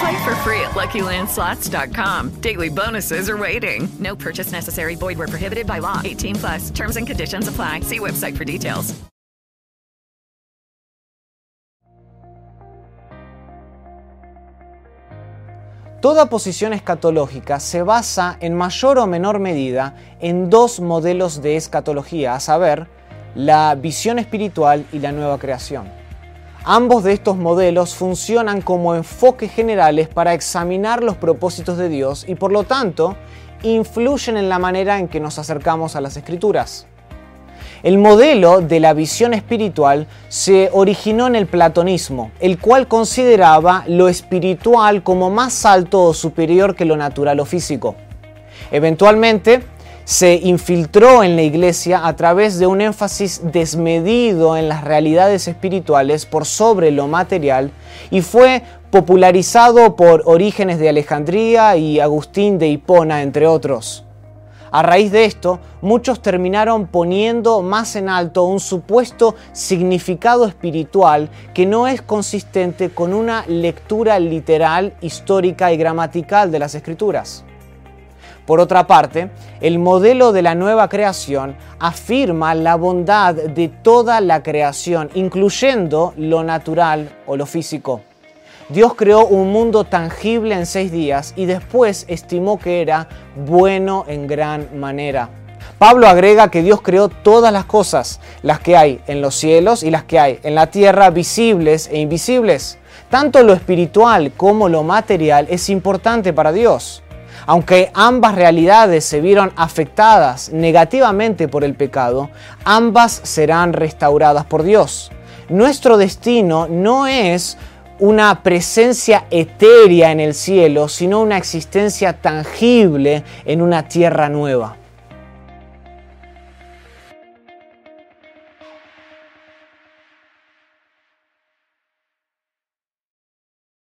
Play for free at LuckyLandSlots.com. Daily bonuses are waiting. No purchase necessary. Void where prohibited by law. 18 plus. Terms and conditions apply. See website for details. Toda posición escatológica se basa en mayor o menor medida en dos modelos de escatología, a saber, la visión espiritual y la nueva creación. Ambos de estos modelos funcionan como enfoques generales para examinar los propósitos de Dios y por lo tanto influyen en la manera en que nos acercamos a las escrituras. El modelo de la visión espiritual se originó en el platonismo, el cual consideraba lo espiritual como más alto o superior que lo natural o físico. Eventualmente, se infiltró en la iglesia a través de un énfasis desmedido en las realidades espirituales por sobre lo material y fue popularizado por Orígenes de Alejandría y Agustín de Hipona, entre otros. A raíz de esto, muchos terminaron poniendo más en alto un supuesto significado espiritual que no es consistente con una lectura literal, histórica y gramatical de las escrituras. Por otra parte, el modelo de la nueva creación afirma la bondad de toda la creación, incluyendo lo natural o lo físico. Dios creó un mundo tangible en seis días y después estimó que era bueno en gran manera. Pablo agrega que Dios creó todas las cosas, las que hay en los cielos y las que hay en la tierra, visibles e invisibles. Tanto lo espiritual como lo material es importante para Dios. Aunque ambas realidades se vieron afectadas negativamente por el pecado, ambas serán restauradas por Dios. Nuestro destino no es una presencia etérea en el cielo, sino una existencia tangible en una tierra nueva.